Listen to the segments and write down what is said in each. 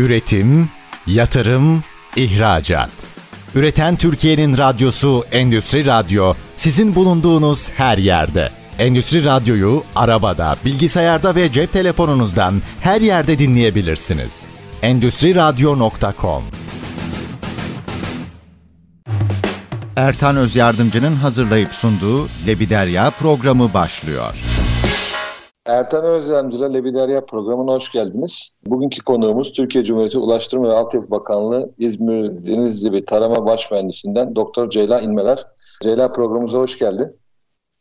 Üretim, yatırım, ihracat. Üreten Türkiye'nin radyosu Endüstri Radyo sizin bulunduğunuz her yerde. Endüstri Radyo'yu arabada, bilgisayarda ve cep telefonunuzdan her yerde dinleyebilirsiniz. Endüstri Radyo.com Ertan Öz Yardımcı'nın hazırlayıp sunduğu Lebiderya programı başlıyor. Ertan Özdemci'yle Lebiderya programına hoş geldiniz. Bugünkü konuğumuz Türkiye Cumhuriyeti Ulaştırma ve Altyapı Bakanlığı İzmir Denizli Tarama Baş Mühendisinden Doktor Ceyla İnmeler. Ceyla programımıza hoş geldin.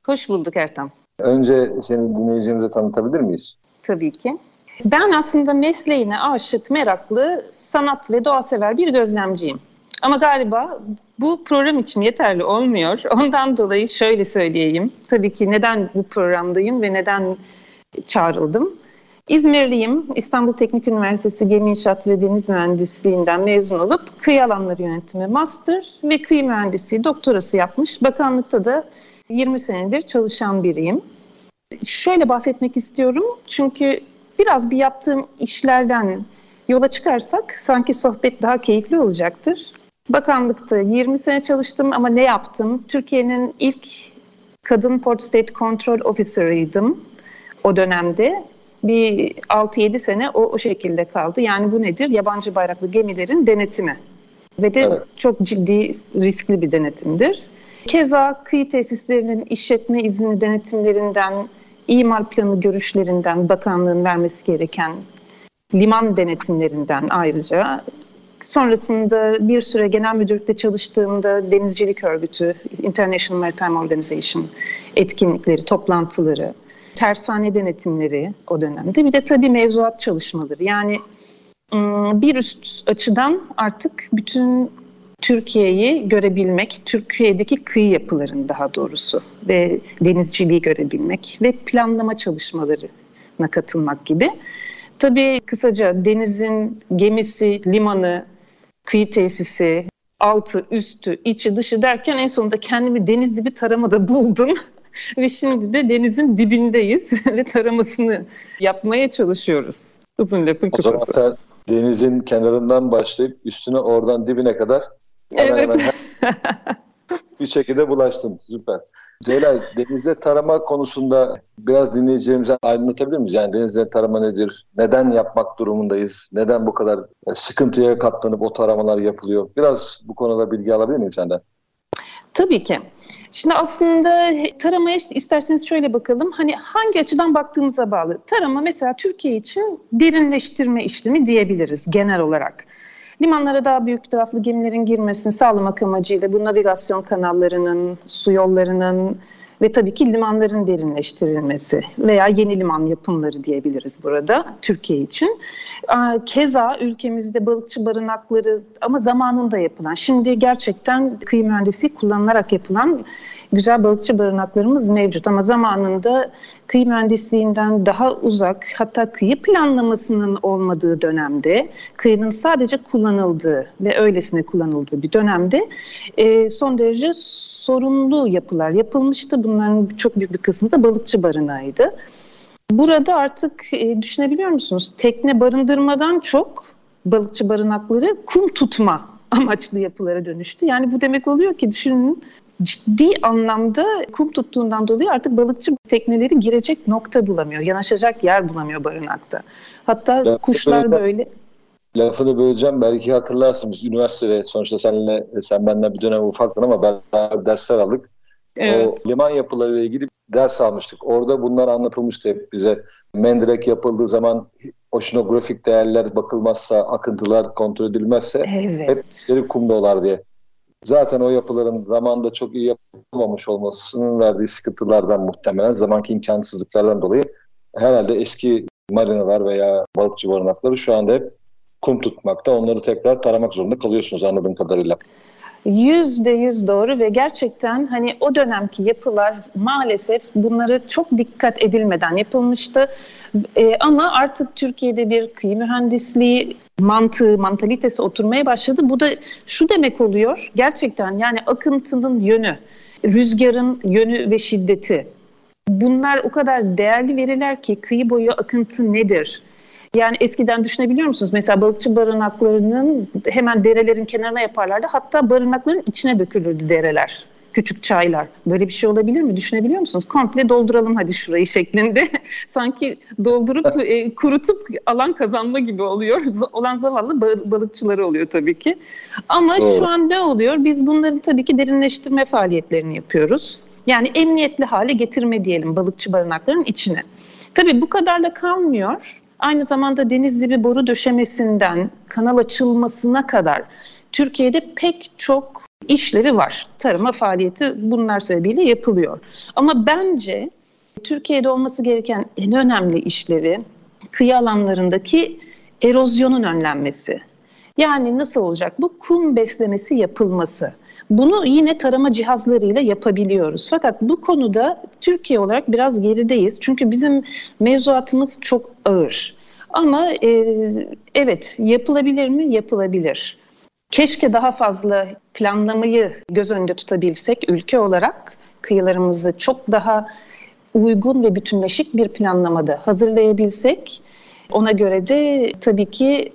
Hoş bulduk Ertan. Önce seni dinleyicilerimize tanıtabilir miyiz? Tabii ki. Ben aslında mesleğine aşık, meraklı, sanat ve doğa sever bir gözlemciyim. Ama galiba bu program için yeterli olmuyor. Ondan dolayı şöyle söyleyeyim. Tabii ki neden bu programdayım ve neden çağrıldım. İzmirliyim. İstanbul Teknik Üniversitesi Gemi İnşaat ve Deniz Mühendisliğinden mezun olup kıyı alanları yönetimi master ve kıyı mühendisliği doktorası yapmış. Bakanlıkta da 20 senedir çalışan biriyim. Şöyle bahsetmek istiyorum çünkü biraz bir yaptığım işlerden yola çıkarsak sanki sohbet daha keyifli olacaktır. Bakanlıkta 20 sene çalıştım ama ne yaptım? Türkiye'nin ilk kadın Port State Control Officer'ıydım o dönemde. Bir 6-7 sene o, o şekilde kaldı. Yani bu nedir? Yabancı bayraklı gemilerin denetimi. Ve de evet. çok ciddi, riskli bir denetimdir. Keza kıyı tesislerinin işletme izni denetimlerinden, imar planı görüşlerinden bakanlığın vermesi gereken liman denetimlerinden ayrıca Sonrasında bir süre genel müdürlükte çalıştığımda denizcilik örgütü, International Maritime Organization etkinlikleri, toplantıları, tersane denetimleri o dönemde. Bir de tabii mevzuat çalışmaları. Yani ıı, bir üst açıdan artık bütün Türkiye'yi görebilmek, Türkiye'deki kıyı yapılarını daha doğrusu ve denizciliği görebilmek ve planlama çalışmalarına katılmak gibi. Tabii kısaca denizin gemisi, limanı, kıyı tesisi, altı, üstü, içi, dışı derken en sonunda kendimi deniz dibi taramada buldum. ve şimdi de denizin dibindeyiz ve taramasını yapmaya çalışıyoruz. Uzun lafın kısası. O zaman sen denizin kenarından başlayıp üstüne oradan dibine kadar evet. Hemen bir şekilde bulaştın. Süper. Celal, denize tarama konusunda biraz dinleyicilerimize aydınlatabilir miyiz? Yani denize tarama nedir? Neden yapmak durumundayız? Neden bu kadar sıkıntıya katlanıp o taramalar yapılıyor? Biraz bu konuda bilgi alabilir miyim senden? Tabii ki. Şimdi aslında taramaya isterseniz şöyle bakalım. Hani hangi açıdan baktığımıza bağlı. Tarama mesela Türkiye için derinleştirme işlemi diyebiliriz genel olarak. Limanlara daha büyük taraflı gemilerin girmesini sağlamak amacıyla bu navigasyon kanallarının, su yollarının ve tabii ki limanların derinleştirilmesi veya yeni liman yapımları diyebiliriz burada Türkiye için. Keza ülkemizde balıkçı barınakları ama zamanında yapılan, şimdi gerçekten kıyı mühendisi kullanılarak yapılan güzel balıkçı barınaklarımız mevcut ama zamanında kıyı mühendisliğinden daha uzak hatta kıyı planlamasının olmadığı dönemde kıyının sadece kullanıldığı ve öylesine kullanıldığı bir dönemde e, son derece sorumlu yapılar yapılmıştı. Bunların çok büyük bir kısmı da balıkçı barınağıydı. Burada artık e, düşünebiliyor musunuz? Tekne barındırmadan çok balıkçı barınakları kum tutma amaçlı yapılara dönüştü. Yani bu demek oluyor ki düşünün ciddi anlamda kum tuttuğundan dolayı artık balıkçı tekneleri girecek nokta bulamıyor. Yanaşacak yer bulamıyor barınakta. Hatta Lafını kuşlar böyle... Lafını böleceğim. Belki hatırlarsın biz üniversitede sonuçta seninle sen benden bir dönem ufaktın ama beraber dersler aldık. Evet. O liman yapılarıyla ilgili ders almıştık. Orada bunlar anlatılmıştı hep bize. Mendirek yapıldığı zaman oşinografik değerler bakılmazsa, akıntılar kontrol edilmezse evet. hep deri kumdolar diye. Zaten o yapıların zamanda çok iyi yapılmamış olmasının verdiği sıkıntılardan muhtemelen zamanki imkansızlıklardan dolayı herhalde eski marinalar veya balıkçı barınakları şu anda hep kum tutmakta. Onları tekrar taramak zorunda kalıyorsunuz anladığım kadarıyla. Yüzde yüz doğru ve gerçekten hani o dönemki yapılar maalesef bunları çok dikkat edilmeden yapılmıştı. Ee, ama artık Türkiye'de bir kıyı mühendisliği mantığı, mantalitesi oturmaya başladı. Bu da şu demek oluyor gerçekten yani akıntının yönü, rüzgarın yönü ve şiddeti. Bunlar o kadar değerli veriler ki kıyı boyu akıntı nedir? Yani eskiden düşünebiliyor musunuz? Mesela balıkçı barınaklarının hemen derelerin kenarına yaparlardı. Hatta barınakların içine dökülürdü dereler küçük çaylar. Böyle bir şey olabilir mi? Düşünebiliyor musunuz? Komple dolduralım hadi şurayı şeklinde. Sanki doldurup e, kurutup alan kazanma gibi oluyor. Olan zavallı balıkçıları oluyor tabii ki. Ama Doğru. şu an ne oluyor? Biz bunların tabii ki derinleştirme faaliyetlerini yapıyoruz. Yani emniyetli hale getirme diyelim balıkçı barınaklarının içine. Tabii bu kadarla kalmıyor. Aynı zamanda deniz dibi boru döşemesinden kanal açılmasına kadar Türkiye'de pek çok işlevi var. Tarıma faaliyeti bunlar sebebiyle yapılıyor. Ama bence Türkiye'de olması gereken en önemli işlevi kıyı alanlarındaki erozyonun önlenmesi. Yani nasıl olacak? Bu kum beslemesi yapılması. Bunu yine tarama cihazlarıyla yapabiliyoruz. Fakat bu konuda Türkiye olarak biraz gerideyiz. Çünkü bizim mevzuatımız çok ağır. Ama e, evet yapılabilir mi? Yapılabilir. Keşke daha fazla planlamayı göz önünde tutabilsek ülke olarak kıyılarımızı çok daha uygun ve bütünleşik bir planlamada hazırlayabilsek ona göre de tabii ki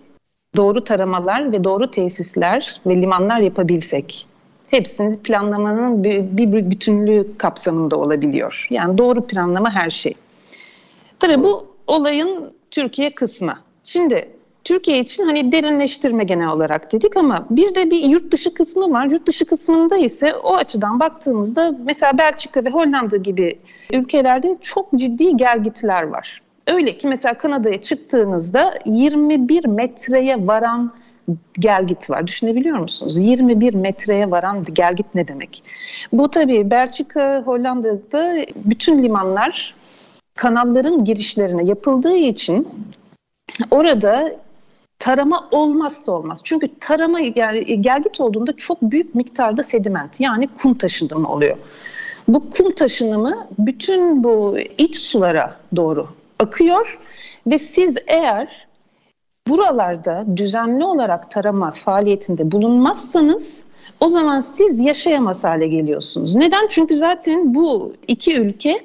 doğru taramalar ve doğru tesisler ve limanlar yapabilsek hepsini planlamanın bir, bütünlüğü kapsamında olabiliyor. Yani doğru planlama her şey. Tabii bu olayın Türkiye kısmı. Şimdi Türkiye için hani derinleştirme genel olarak dedik ama bir de bir yurt dışı kısmı var. Yurt dışı kısmında ise o açıdan baktığımızda mesela Belçika ve Hollanda gibi ülkelerde çok ciddi gelgitler var. Öyle ki mesela Kanada'ya çıktığınızda 21 metreye varan gelgit var. Düşünebiliyor musunuz? 21 metreye varan gelgit ne demek? Bu tabii Belçika, Hollanda'da bütün limanlar kanalların girişlerine yapıldığı için orada tarama olmazsa olmaz. Çünkü tarama yani gelgit olduğunda çok büyük miktarda sediment yani kum taşınımı oluyor. Bu kum taşınımı bütün bu iç sulara doğru akıyor ve siz eğer buralarda düzenli olarak tarama faaliyetinde bulunmazsanız o zaman siz yaşayamaz hale geliyorsunuz. Neden? Çünkü zaten bu iki ülke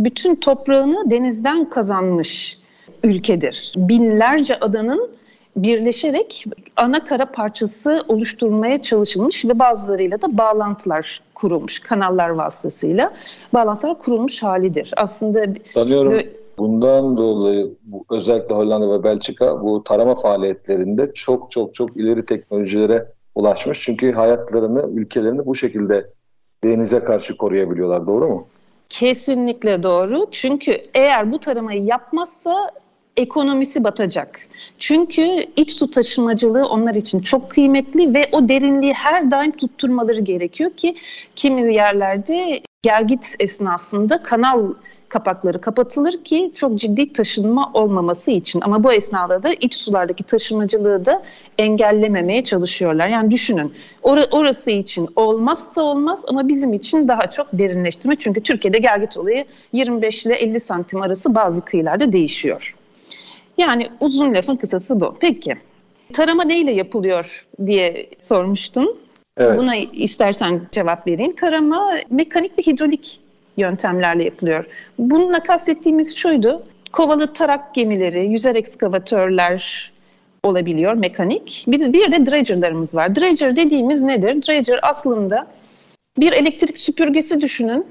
bütün toprağını denizden kazanmış ülkedir. Binlerce adanın birleşerek ana kara parçası oluşturmaya çalışılmış ve bazılarıyla da bağlantılar kurulmuş kanallar vasıtasıyla bağlantılar kurulmuş halidir. Aslında sanıyorum bundan dolayı bu, özellikle Hollanda ve Belçika bu tarama faaliyetlerinde çok çok çok ileri teknolojilere ulaşmış. Çünkü hayatlarını, ülkelerini bu şekilde denize karşı koruyabiliyorlar. Doğru mu? Kesinlikle doğru. Çünkü eğer bu taramayı yapmazsa ekonomisi batacak. Çünkü iç su taşımacılığı onlar için çok kıymetli ve o derinliği her daim tutturmaları gerekiyor ki kimi yerlerde gelgit esnasında kanal kapakları kapatılır ki çok ciddi taşınma olmaması için. Ama bu esnada da iç sulardaki taşımacılığı da engellememeye çalışıyorlar. Yani düşünün or orası için olmazsa olmaz ama bizim için daha çok derinleştirme. Çünkü Türkiye'de gelgit olayı 25 ile 50 santim arası bazı kıyılarda değişiyor. Yani uzun lafın kısası bu. Peki tarama neyle yapılıyor diye sormuştun. Evet. Buna istersen cevap vereyim. Tarama mekanik ve hidrolik yöntemlerle yapılıyor. Bununla kastettiğimiz şuydu. Kovalı tarak gemileri, yüzer ekskavatörler olabiliyor mekanik. Bir, bir de dredgerlarımız var. Dredger dediğimiz nedir? Dredger aslında bir elektrik süpürgesi düşünün.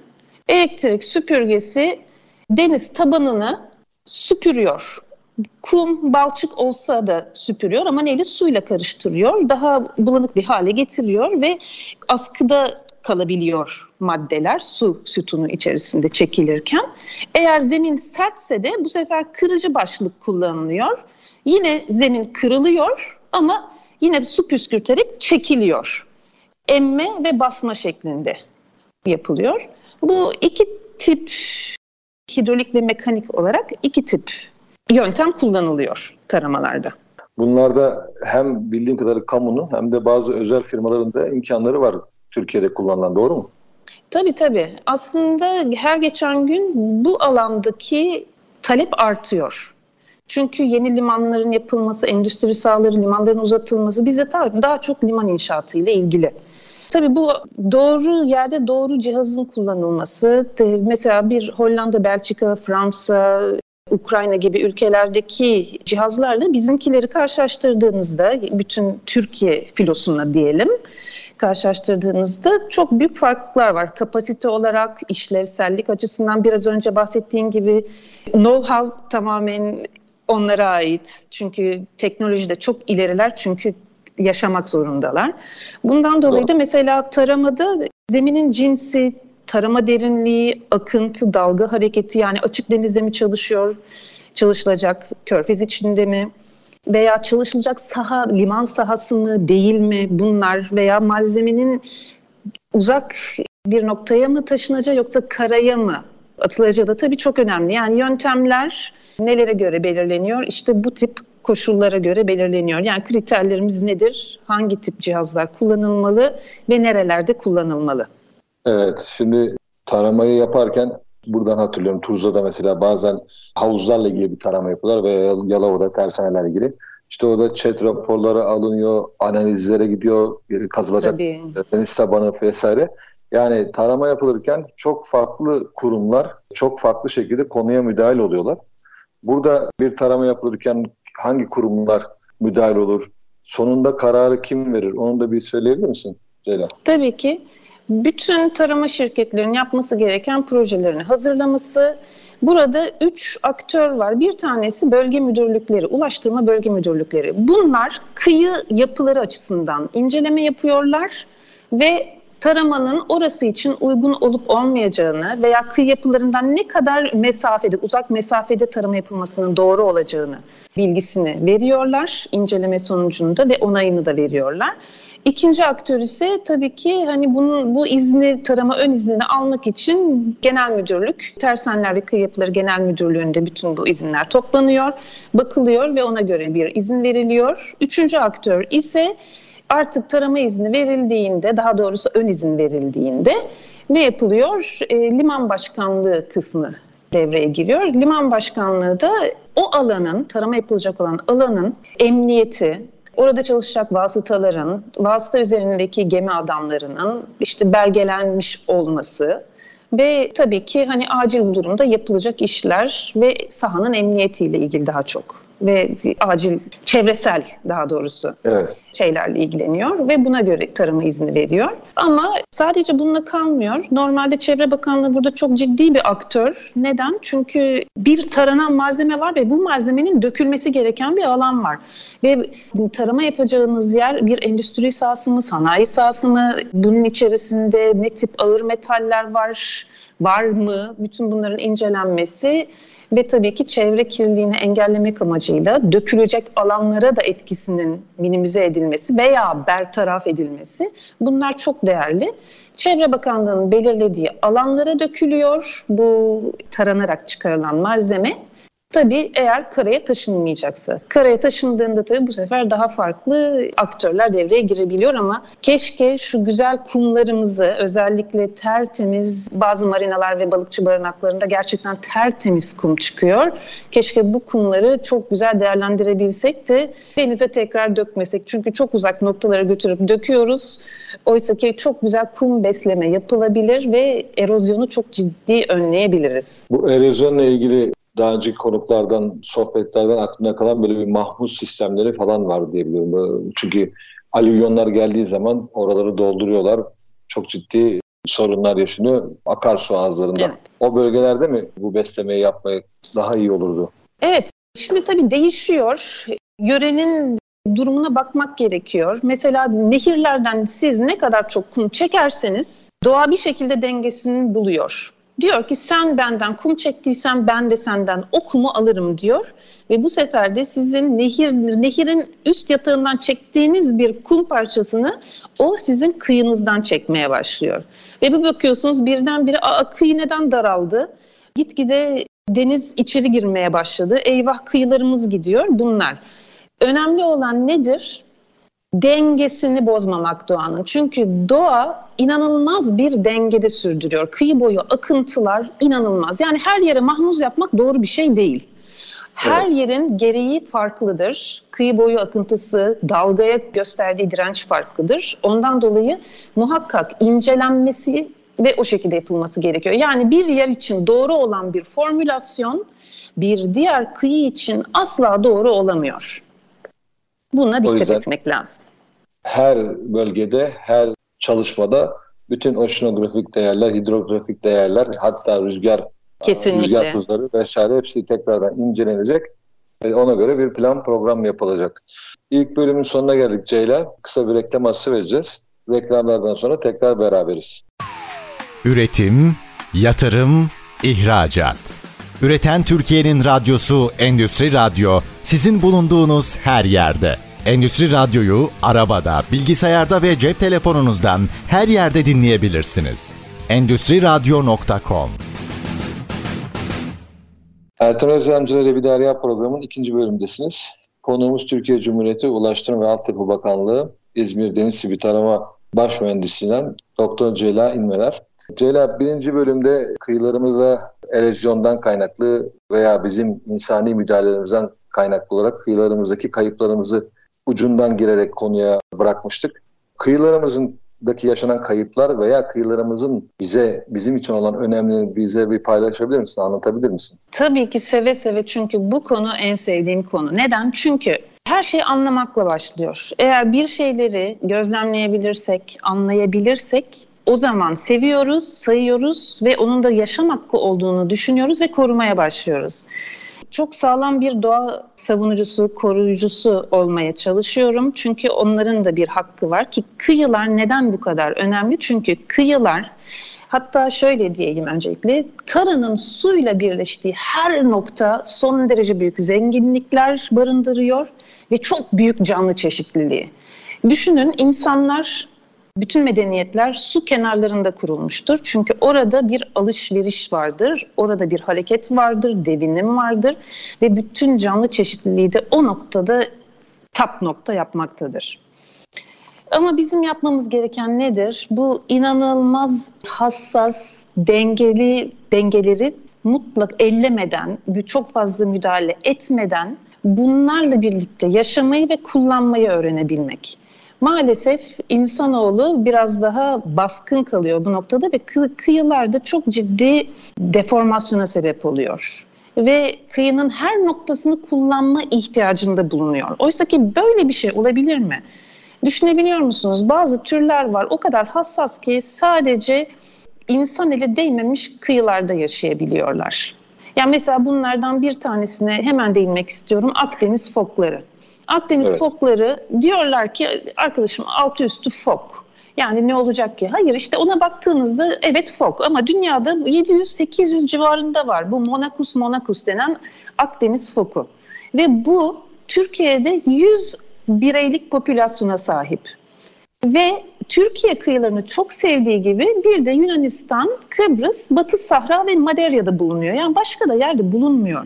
Elektrik süpürgesi deniz tabanını süpürüyor kum, balçık olsa da süpürüyor ama neyle suyla karıştırıyor. Daha bulanık bir hale getiriyor ve askıda kalabiliyor maddeler su sütunu içerisinde çekilirken. Eğer zemin sertse de bu sefer kırıcı başlık kullanılıyor. Yine zemin kırılıyor ama yine su püskürterek çekiliyor. Emme ve basma şeklinde yapılıyor. Bu iki tip hidrolik ve mekanik olarak iki tip yöntem kullanılıyor taramalarda. Bunlarda hem bildiğim kadarıyla kamunun hem de bazı özel firmaların da imkanları var Türkiye'de kullanılan doğru mu? Tabii tabii. Aslında her geçen gün bu alandaki talep artıyor. Çünkü yeni limanların yapılması, endüstri sahaları, limanların uzatılması bize daha, çok liman inşaatı ile ilgili. Tabii bu doğru yerde doğru cihazın kullanılması, mesela bir Hollanda, Belçika, Fransa, Ukrayna gibi ülkelerdeki cihazlarla bizimkileri karşılaştırdığınızda bütün Türkiye filosuna diyelim karşılaştırdığınızda çok büyük farklılıklar var. Kapasite olarak, işlevsellik açısından biraz önce bahsettiğim gibi know-how tamamen onlara ait. Çünkü teknolojide çok ileriler çünkü yaşamak zorundalar. Bundan dolayı da mesela taramada zeminin cinsi, tarama derinliği, akıntı, dalga hareketi yani açık denizde mi çalışıyor, çalışılacak körfez içinde mi veya çalışılacak saha liman sahası mı değil mi bunlar veya malzemenin uzak bir noktaya mı taşınacağı yoksa karaya mı atılacağı da tabii çok önemli. Yani yöntemler nelere göre belirleniyor? İşte bu tip koşullara göre belirleniyor. Yani kriterlerimiz nedir? Hangi tip cihazlar kullanılmalı ve nerelerde kullanılmalı? Evet, şimdi taramayı yaparken buradan hatırlıyorum Tuzla'da mesela bazen havuzlarla ilgili bir tarama yapıyorlar ve Yalova'da tersanelerle ilgili. İşte orada chat raporları alınıyor, analizlere gidiyor, kazılacak Tabii. deniz tabanı vesaire. Yani tarama yapılırken çok farklı kurumlar çok farklı şekilde konuya müdahil oluyorlar. Burada bir tarama yapılırken hangi kurumlar müdahil olur? Sonunda kararı kim verir? Onu da bir söyleyebilir misin Ceylan? Tabii ki. Bütün tarama şirketlerinin yapması gereken projelerini hazırlaması, Burada üç aktör var. Bir tanesi bölge müdürlükleri, ulaştırma bölge müdürlükleri. Bunlar kıyı yapıları açısından inceleme yapıyorlar ve taramanın orası için uygun olup olmayacağını veya kıyı yapılarından ne kadar mesafede, uzak mesafede tarama yapılmasının doğru olacağını bilgisini veriyorlar inceleme sonucunda ve onayını da veriyorlar. İkinci aktör ise tabii ki hani bunun bu izni tarama ön iznini almak için genel müdürlük, tersaneler ve kıyı yapıları genel müdürlüğünde bütün bu izinler toplanıyor, bakılıyor ve ona göre bir izin veriliyor. Üçüncü aktör ise artık tarama izni verildiğinde, daha doğrusu ön izin verildiğinde ne yapılıyor? E, liman başkanlığı kısmı devreye giriyor. Liman başkanlığı da o alanın, tarama yapılacak olan alanın emniyeti, Orada çalışacak vasıtaların, vasıta üzerindeki gemi adamlarının işte belgelenmiş olması ve tabii ki hani acil durumda yapılacak işler ve sahanın emniyetiyle ilgili daha çok ve acil çevresel daha doğrusu evet. şeylerle ilgileniyor ve buna göre tarama izni veriyor. Ama sadece bununla kalmıyor. Normalde Çevre Bakanlığı burada çok ciddi bir aktör. Neden? Çünkü bir taranan malzeme var ve bu malzemenin dökülmesi gereken bir alan var. Ve tarama yapacağınız yer bir endüstri sahası mı, sanayi sahası mı? Bunun içerisinde ne tip ağır metaller var? Var mı? Bütün bunların incelenmesi ve tabii ki çevre kirliliğini engellemek amacıyla dökülecek alanlara da etkisinin minimize edilmesi veya bertaraf edilmesi bunlar çok değerli. Çevre Bakanlığı'nın belirlediği alanlara dökülüyor bu taranarak çıkarılan malzeme Tabii eğer karaya taşınmayacaksa. Karaya taşındığında tabii bu sefer daha farklı aktörler devreye girebiliyor ama keşke şu güzel kumlarımızı özellikle tertemiz bazı marinalar ve balıkçı barınaklarında gerçekten tertemiz kum çıkıyor. Keşke bu kumları çok güzel değerlendirebilsek de denize tekrar dökmesek. Çünkü çok uzak noktalara götürüp döküyoruz. Oysa ki çok güzel kum besleme yapılabilir ve erozyonu çok ciddi önleyebiliriz. Bu erozyonla ilgili daha önceki konuklardan, sohbetlerden aklımda kalan böyle bir mahmuz sistemleri falan var diyebilirim. Çünkü alüvyonlar geldiği zaman oraları dolduruyorlar. Çok ciddi sorunlar yaşanıyor akarsu ağızlarında. Evet. O bölgelerde mi bu beslemeyi yapmayı daha iyi olurdu? Evet. Şimdi tabii değişiyor. Yörenin durumuna bakmak gerekiyor. Mesela nehirlerden siz ne kadar çok kum çekerseniz doğa bir şekilde dengesini buluyor. Diyor ki sen benden kum çektiysen ben de senden o kumu alırım diyor. Ve bu sefer de sizin nehir, nehirin üst yatağından çektiğiniz bir kum parçasını o sizin kıyınızdan çekmeye başlıyor. Ve bir bakıyorsunuz birdenbire Aa, kıyı neden daraldı? Gitgide deniz içeri girmeye başladı. Eyvah kıyılarımız gidiyor bunlar. Önemli olan nedir? Dengesini bozmamak doğanın. Çünkü doğa inanılmaz bir dengede sürdürüyor. Kıyı boyu akıntılar inanılmaz. Yani her yere mahmuz yapmak doğru bir şey değil. Her evet. yerin gereği farklıdır. Kıyı boyu akıntısı, dalgaya gösterdiği direnç farklıdır. Ondan dolayı muhakkak incelenmesi ve o şekilde yapılması gerekiyor. Yani bir yer için doğru olan bir formülasyon bir diğer kıyı için asla doğru olamıyor. Buna dikkat etmek lazım. Her bölgede, her çalışmada bütün oşinografik değerler, hidrografik değerler, hatta rüzgar Kesinlikle. rüzgar hızları vesaire hepsi tekrardan incelenecek ve ona göre bir plan program yapılacak. İlk bölümün sonuna geldik Ceyla. Kısa bir reklam arası vereceğiz. Reklamlardan sonra tekrar beraberiz. Üretim, yatırım, ihracat. Üreten Türkiye'nin radyosu Endüstri Radyo sizin bulunduğunuz her yerde. Endüstri Radyo'yu arabada, bilgisayarda ve cep telefonunuzdan her yerde dinleyebilirsiniz. Endüstri Radyo.com Ertan Özlemciler Evi Derya programının ikinci bölümündesiniz. Konuğumuz Türkiye Cumhuriyeti Ulaştırma ve Altyapı Bakanlığı İzmir Deniz Sibi Tarama Baş Mühendisinden Doktor Ceyla İnmeler. Ceyla birinci bölümde kıyılarımıza erozyondan kaynaklı veya bizim insani müdahalelerimizden kaynaklı olarak kıyılarımızdaki kayıplarımızı ucundan girerek konuya bırakmıştık. Kıyılarımızın daki yaşanan kayıplar veya kıyılarımızın bize bizim için olan önemli bize bir paylaşabilir misin, anlatabilir misin? Tabii ki seve seve çünkü bu konu en sevdiğim konu. Neden? Çünkü her şey anlamakla başlıyor. Eğer bir şeyleri gözlemleyebilirsek, anlayabilirsek o zaman seviyoruz, sayıyoruz ve onun da yaşam hakkı olduğunu düşünüyoruz ve korumaya başlıyoruz çok sağlam bir doğa savunucusu, koruyucusu olmaya çalışıyorum. Çünkü onların da bir hakkı var ki kıyılar neden bu kadar önemli? Çünkü kıyılar hatta şöyle diyeyim öncelikle karanın suyla birleştiği her nokta son derece büyük zenginlikler barındırıyor ve çok büyük canlı çeşitliliği. Düşünün insanlar bütün medeniyetler su kenarlarında kurulmuştur. Çünkü orada bir alışveriş vardır, orada bir hareket vardır, devinim vardır ve bütün canlı çeşitliliği de o noktada tap nokta yapmaktadır. Ama bizim yapmamız gereken nedir? Bu inanılmaz hassas, dengeli dengeleri mutlak ellemeden, çok fazla müdahale etmeden bunlarla birlikte yaşamayı ve kullanmayı öğrenebilmek. Maalesef insanoğlu biraz daha baskın kalıyor bu noktada ve kı- kıyılarda çok ciddi deformasyona sebep oluyor. Ve kıyının her noktasını kullanma ihtiyacında bulunuyor. Oysa ki böyle bir şey olabilir mi? Düşünebiliyor musunuz? Bazı türler var o kadar hassas ki sadece insan ile değmemiş kıyılarda yaşayabiliyorlar. Yani mesela bunlardan bir tanesine hemen değinmek istiyorum. Akdeniz fokları. Akdeniz evet. fokları diyorlar ki arkadaşım altı üstü fok. Yani ne olacak ki? Hayır işte ona baktığınızda evet fok ama dünyada 700-800 civarında var. Bu Monacus monacus denen Akdeniz foku. Ve bu Türkiye'de 100 bireylik popülasyona sahip. Ve Türkiye kıyılarını çok sevdiği gibi bir de Yunanistan, Kıbrıs, Batı Sahra ve Maderya'da bulunuyor. Yani başka da yerde bulunmuyor.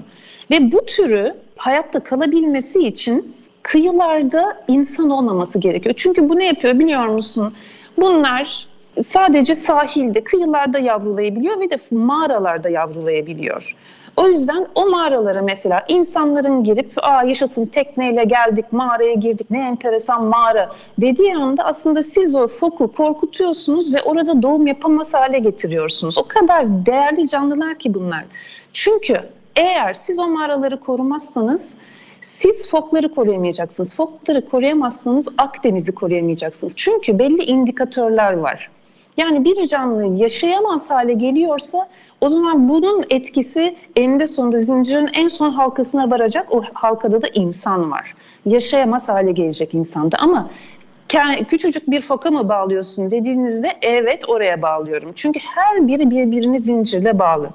Ve bu türü hayatta kalabilmesi için kıyılarda insan olmaması gerekiyor. Çünkü bu ne yapıyor biliyor musun? Bunlar sadece sahilde, kıyılarda yavrulayabiliyor ve de mağaralarda yavrulayabiliyor. O yüzden o mağaralara mesela insanların girip Aa, yaşasın tekneyle geldik mağaraya girdik ne enteresan mağara dediği anda aslında siz o foku korkutuyorsunuz ve orada doğum yapamaz hale getiriyorsunuz. O kadar değerli canlılar ki bunlar. Çünkü eğer siz o mağaraları korumazsanız siz fokları koruyamayacaksınız. Fokları koruyamazsanız Akdeniz'i koruyamayacaksınız. Çünkü belli indikatörler var. Yani bir canlı yaşayamaz hale geliyorsa o zaman bunun etkisi eninde sonunda zincirin en son halkasına varacak. O halkada da insan var. Yaşayamaz hale gelecek insanda ama küçücük bir foka mı bağlıyorsun dediğinizde evet oraya bağlıyorum. Çünkü her biri birbirini zincirle bağlı.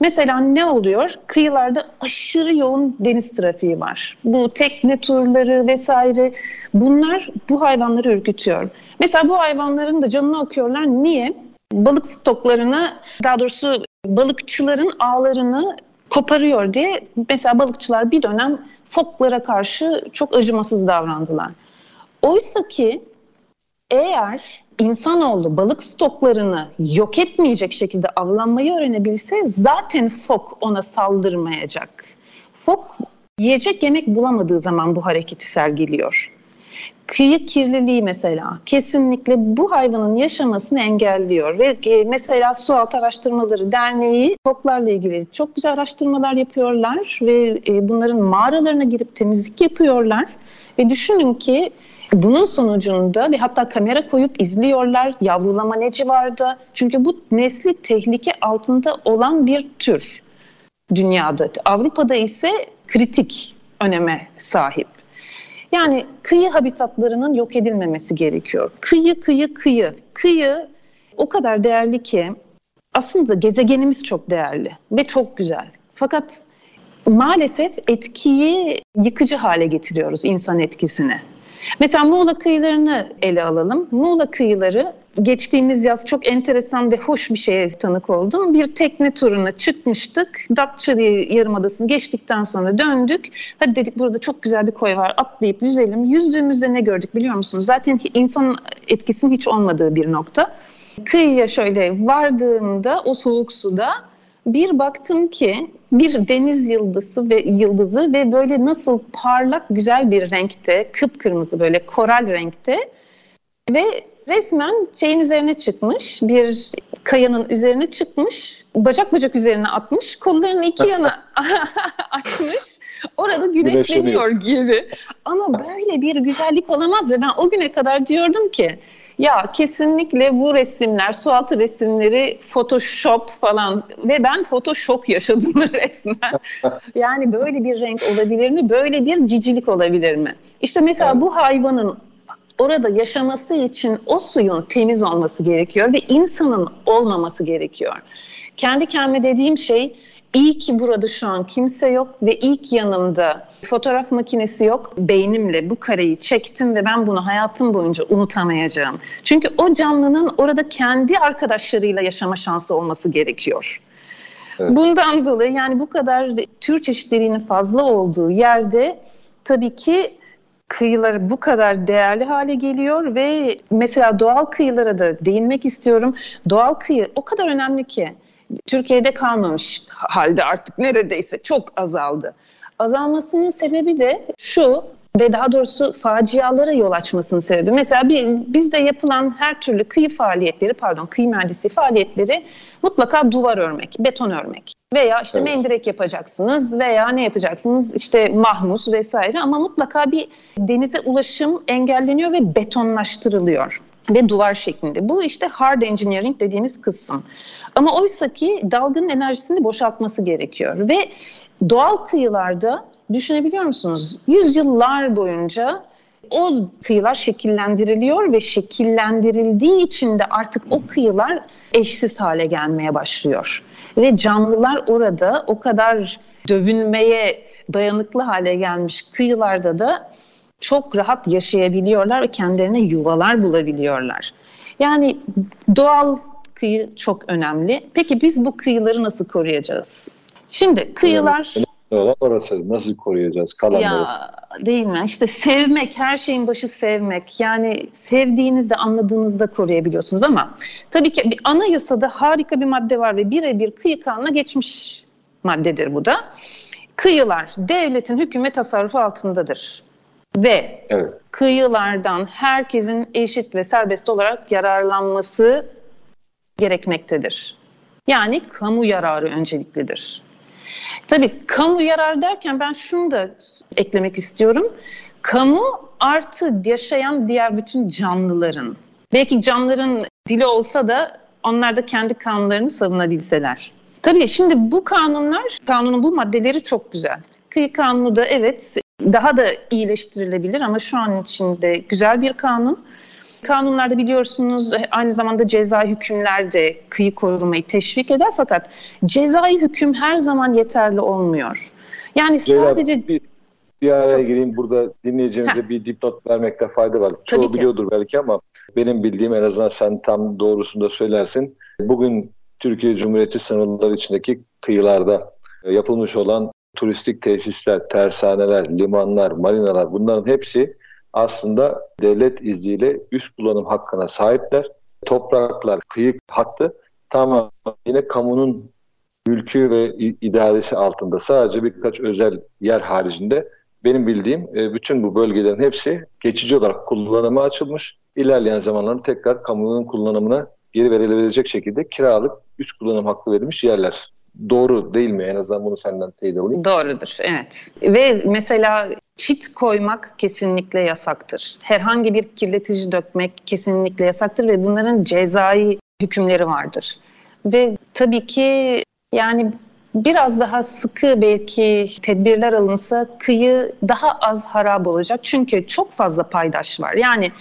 Mesela ne oluyor? Kıyılarda aşırı yoğun deniz trafiği var. Bu tekne turları vesaire bunlar bu hayvanları ürkütüyor. Mesela bu hayvanların da canını okuyorlar. Niye? Balık stoklarını daha doğrusu balıkçıların ağlarını koparıyor diye mesela balıkçılar bir dönem foklara karşı çok acımasız davrandılar. Oysa ki eğer insanoğlu balık stoklarını yok etmeyecek şekilde avlanmayı öğrenebilse zaten fok ona saldırmayacak. Fok yiyecek yemek bulamadığı zaman bu hareketi sergiliyor. Kıyı kirliliği mesela kesinlikle bu hayvanın yaşamasını engelliyor ve e, mesela Sualtı Araştırmaları Derneği foklarla ilgili çok güzel araştırmalar yapıyorlar ve e, bunların mağaralarına girip temizlik yapıyorlar ve düşünün ki bunun sonucunda ve hatta kamera koyup izliyorlar yavrulama ne civarda. Çünkü bu nesli tehlike altında olan bir tür dünyada. Avrupa'da ise kritik öneme sahip. Yani kıyı habitatlarının yok edilmemesi gerekiyor. Kıyı, kıyı, kıyı. Kıyı o kadar değerli ki aslında gezegenimiz çok değerli ve çok güzel. Fakat maalesef etkiyi yıkıcı hale getiriyoruz insan etkisine. Mesela Muğla kıyılarını ele alalım. Muğla kıyıları geçtiğimiz yaz çok enteresan ve hoş bir şeye tanık oldum. Bir tekne turuna çıkmıştık. Datça'yı Yarımadası'nı geçtikten sonra döndük. Hadi dedik burada çok güzel bir koy var atlayıp yüzelim. Yüzdüğümüzde ne gördük biliyor musunuz? Zaten insan etkisinin hiç olmadığı bir nokta. Kıyıya şöyle vardığımda o soğuk suda bir baktım ki bir deniz yıldızı ve yıldızı ve böyle nasıl parlak güzel bir renkte, kıpkırmızı böyle koral renkte ve resmen şeyin üzerine çıkmış, bir kayanın üzerine çıkmış, bacak bacak üzerine atmış, kollarını iki yana açmış. Orada güneşleniyor gibi. Ama böyle bir güzellik olamaz ve ben o güne kadar diyordum ki ya kesinlikle bu resimler, sualtı resimleri Photoshop falan ve ben Photoshop yaşadım resmen. yani böyle bir renk olabilir mi? Böyle bir cicilik olabilir mi? İşte mesela evet. bu hayvanın orada yaşaması için o suyun temiz olması gerekiyor ve insanın olmaması gerekiyor. Kendi kendime dediğim şey iyi ki burada şu an kimse yok ve ilk yanımda fotoğraf makinesi yok. Beynimle bu kareyi çektim ve ben bunu hayatım boyunca unutamayacağım. Çünkü o canlının orada kendi arkadaşlarıyla yaşama şansı olması gerekiyor. Evet. Bundan dolayı yani bu kadar tür çeşitliliğinin fazla olduğu yerde tabii ki kıyıları bu kadar değerli hale geliyor ve mesela doğal kıyılara da değinmek istiyorum. Doğal kıyı o kadar önemli ki Türkiye'de kalmamış halde artık neredeyse çok azaldı. Azalmasının sebebi de şu ve daha doğrusu facialara yol açmasının sebebi. Mesela bir, bizde yapılan her türlü kıyı faaliyetleri, pardon kıyı mühendisi faaliyetleri mutlaka duvar örmek, beton örmek veya işte evet. mendirek yapacaksınız veya ne yapacaksınız işte mahmuz vesaire ama mutlaka bir denize ulaşım engelleniyor ve betonlaştırılıyor ve duvar şeklinde. Bu işte hard engineering dediğimiz kısım. Ama oysa ki dalgının enerjisini boşaltması gerekiyor ve doğal kıyılarda düşünebiliyor musunuz? Yüzyıllar boyunca o kıyılar şekillendiriliyor ve şekillendirildiği için de artık o kıyılar eşsiz hale gelmeye başlıyor. Ve canlılar orada o kadar dövünmeye dayanıklı hale gelmiş kıyılarda da çok rahat yaşayabiliyorlar ve kendilerine yuvalar bulabiliyorlar. Yani doğal kıyı çok önemli. Peki biz bu kıyıları nasıl koruyacağız? Şimdi kıyılar... olan orası. Nasıl koruyacağız kalanları? Ya değil mi? İşte sevmek, her şeyin başı sevmek. Yani sevdiğinizde, anladığınızda koruyabiliyorsunuz ama tabii ki bir anayasada harika bir madde var ve birebir kıyı kanuna geçmiş maddedir bu da. Kıyılar devletin hüküm ve tasarrufu altındadır. Ve evet. kıyılardan herkesin eşit ve serbest olarak yararlanması gerekmektedir. Yani kamu yararı önceliklidir. Tabii kamu yarar derken ben şunu da eklemek istiyorum. Kamu artı yaşayan diğer bütün canlıların. Belki canlıların dili olsa da onlar da kendi kanunlarını savunabilseler. Tabii şimdi bu kanunlar, kanunun bu maddeleri çok güzel. Kıyı kanunu da evet daha da iyileştirilebilir ama şu an içinde güzel bir kanun. Kanunlarda biliyorsunuz aynı zamanda cezai hükümler de kıyı korumayı teşvik eder fakat cezai hüküm her zaman yeterli olmuyor. Yani Ceylan, sadece bir, bir araya Çok... gireyim burada dinleyeceğimize Heh. bir dipnot vermekte fayda var. Çoğu Tabii biliyordur belki ama benim bildiğim en azından sen tam doğrusunda söylersin. Bugün Türkiye Cumhuriyeti sınırları içindeki kıyılarda yapılmış olan turistik tesisler, tersaneler, limanlar, marinalar bunların hepsi aslında devlet izniyle üst kullanım hakkına sahipler. Topraklar, kıyı hattı tamamen yine kamunun mülkü ve idaresi altında sadece birkaç özel yer haricinde benim bildiğim e, bütün bu bölgelerin hepsi geçici olarak kullanıma açılmış. İlerleyen zamanlarda tekrar kamunun kullanımına geri verilebilecek şekilde kiralık üst kullanım hakkı verilmiş yerler. Doğru değil mi? En azından bunu senden teyit alayım. Doğrudur, evet. Ve mesela çit koymak kesinlikle yasaktır. Herhangi bir kirletici dökmek kesinlikle yasaktır ve bunların cezai hükümleri vardır. Ve tabii ki yani biraz daha sıkı belki tedbirler alınsa kıyı daha az harap olacak. Çünkü çok fazla paydaş var. Yani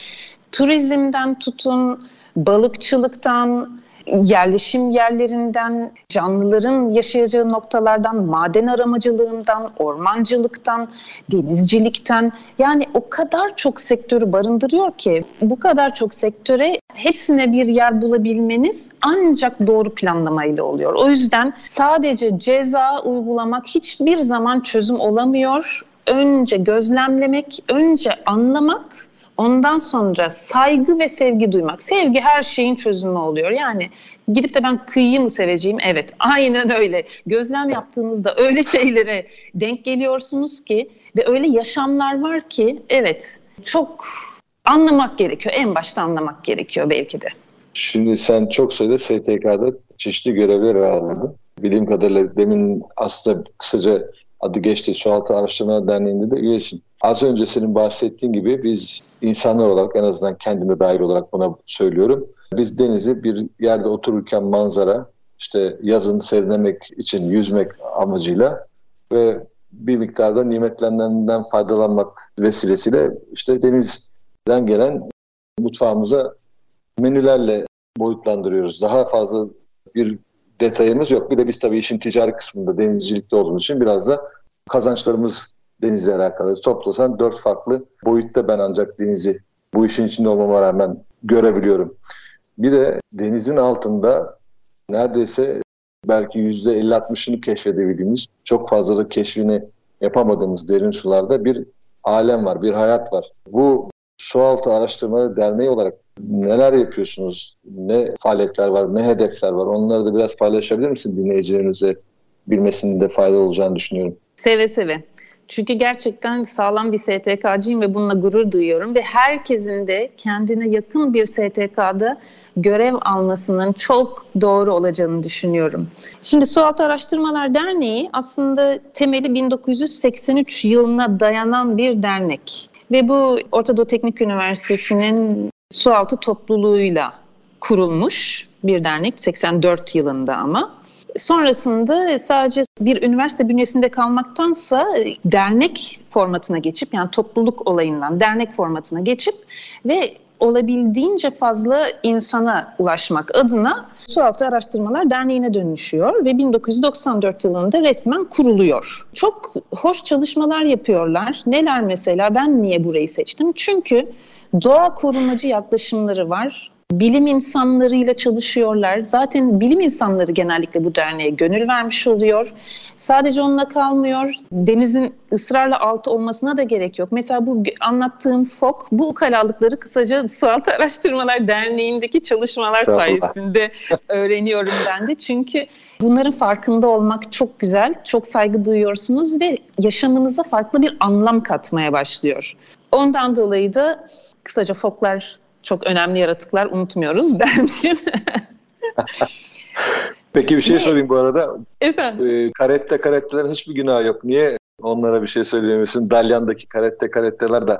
turizmden tutun, balıkçılıktan, yerleşim yerlerinden, canlıların yaşayacağı noktalardan, maden aramacılığından, ormancılıktan, denizcilikten yani o kadar çok sektörü barındırıyor ki bu kadar çok sektöre hepsine bir yer bulabilmeniz ancak doğru planlamayla oluyor. O yüzden sadece ceza uygulamak hiçbir zaman çözüm olamıyor. Önce gözlemlemek, önce anlamak Ondan sonra saygı ve sevgi duymak. Sevgi her şeyin çözümü oluyor. Yani gidip de ben kıyıyı mı seveceğim? Evet aynen öyle. Gözlem yaptığınızda öyle şeylere denk geliyorsunuz ki ve öyle yaşamlar var ki evet çok anlamak gerekiyor. En başta anlamak gerekiyor belki de. Şimdi sen çok sayıda STK'da çeşitli görevler aldın. Bildiğim kadarıyla demin aslında kısaca adı geçti Sualtı Araştırma Derneği'nde de üyesin. Az önce senin bahsettiğin gibi biz insanlar olarak en azından kendime dair olarak buna söylüyorum. Biz denizi bir yerde otururken manzara, işte yazın serinlemek için yüzmek amacıyla ve bir miktarda nimetlenenden faydalanmak vesilesiyle işte denizden gelen mutfağımıza menülerle boyutlandırıyoruz. Daha fazla bir detayımız yok. Bir de biz tabii işin ticari kısmında denizcilikte olduğumuz için biraz da kazançlarımız denizle alakalı. Toplasan dört farklı boyutta ben ancak denizi bu işin içinde olmama rağmen görebiliyorum. Bir de denizin altında neredeyse belki yüzde 50-60'ını keşfedebildiğimiz, çok fazla da keşfini yapamadığımız derin sularda bir alem var, bir hayat var. Bu Sualtı Araştırma Derneği olarak neler yapıyorsunuz? Ne faaliyetler var, ne hedefler var? Onları da biraz paylaşabilir misin dinleyicilerimize? Bilmesinde fayda olacağını düşünüyorum. Seve seve. Çünkü gerçekten sağlam bir STK'cıyım ve bununla gurur duyuyorum ve herkesin de kendine yakın bir STK'da görev almasının çok doğru olacağını düşünüyorum. Şimdi Sualtı Araştırmalar Derneği aslında temeli 1983 yılına dayanan bir dernek. Ve bu Orta Doğu Teknik Üniversitesi'nin sualtı topluluğuyla kurulmuş bir dernek 84 yılında ama. Sonrasında sadece bir üniversite bünyesinde kalmaktansa e, dernek formatına geçip yani topluluk olayından dernek formatına geçip ve olabildiğince fazla insana ulaşmak adına Sualtı Araştırmalar Derneği'ne dönüşüyor ve 1994 yılında resmen kuruluyor. Çok hoş çalışmalar yapıyorlar. Neler mesela ben niye burayı seçtim? Çünkü doğa korumacı yaklaşımları var bilim insanlarıyla çalışıyorlar. Zaten bilim insanları genellikle bu derneğe gönül vermiş oluyor. Sadece onunla kalmıyor. Denizin ısrarla altı olmasına da gerek yok. Mesela bu anlattığım FOK, bu ukalalıkları kısaca Sualtı Araştırmalar Derneği'ndeki çalışmalar sayesinde öğreniyorum ben de. Çünkü bunların farkında olmak çok güzel. Çok saygı duyuyorsunuz ve yaşamınıza farklı bir anlam katmaya başlıyor. Ondan dolayı da kısaca FOK'lar çok önemli yaratıklar unutmuyoruz dermişim. Peki bir şey sorayım bu arada. Efendim? Ee, karette karettelerin hiçbir günahı yok. Niye onlara bir şey söyleyemiyorsun? Dalyan'daki karette karetteler de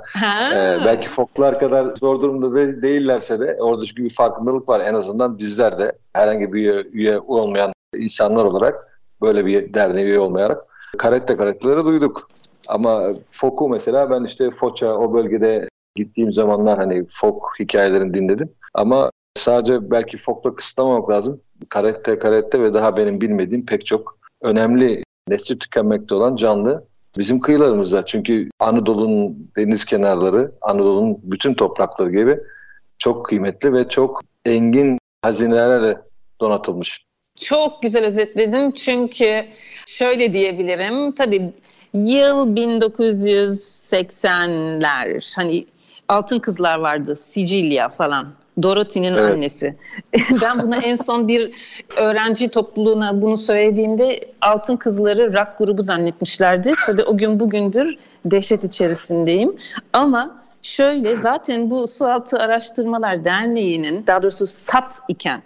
e, belki foklar kadar zor durumda de, değillerse de orada çünkü bir farkındalık var. En azından bizler de herhangi bir üye, üye olmayan insanlar olarak böyle bir derneğe üye olmayarak karette karetteleri duyduk. Ama Foku mesela ben işte Foça o bölgede Gittiğim zamanlar hani folk hikayelerini dinledim. Ama sadece belki folkla kısıtlamamak lazım. Karette karette ve daha benim bilmediğim pek çok önemli nesli tükenmekte olan canlı bizim kıyılarımızda. Çünkü Anadolu'nun deniz kenarları, Anadolu'nun bütün toprakları gibi çok kıymetli ve çok engin hazinelerle donatılmış. Çok güzel özetledin çünkü şöyle diyebilirim. Tabii yıl 1980'ler hani Altın Kızlar vardı, Sicilya falan. Dorothy'nin evet. annesi. ben bunu en son bir öğrenci topluluğuna bunu söylediğimde Altın Kızları rock grubu zannetmişlerdi. Tabii o gün bugündür dehşet içerisindeyim. Ama şöyle zaten bu Sualtı Araştırmalar Derneği'nin daha doğrusu SAT iken